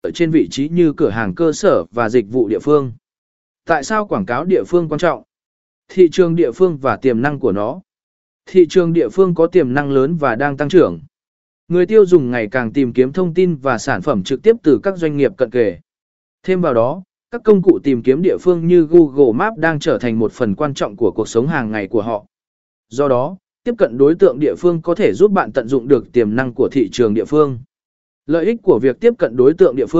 ở trên vị trí như cửa hàng cơ sở và dịch vụ địa phương. Tại sao quảng cáo địa phương quan trọng? Thị trường địa phương và tiềm năng của nó. Thị trường địa phương có tiềm năng lớn và đang tăng trưởng. Người tiêu dùng ngày càng tìm kiếm thông tin và sản phẩm trực tiếp từ các doanh nghiệp cận kề. Thêm vào đó, các công cụ tìm kiếm địa phương như Google Maps đang trở thành một phần quan trọng của cuộc sống hàng ngày của họ. Do đó, tiếp cận đối tượng địa phương có thể giúp bạn tận dụng được tiềm năng của thị trường địa phương. Lợi ích của việc tiếp cận đối tượng địa phương.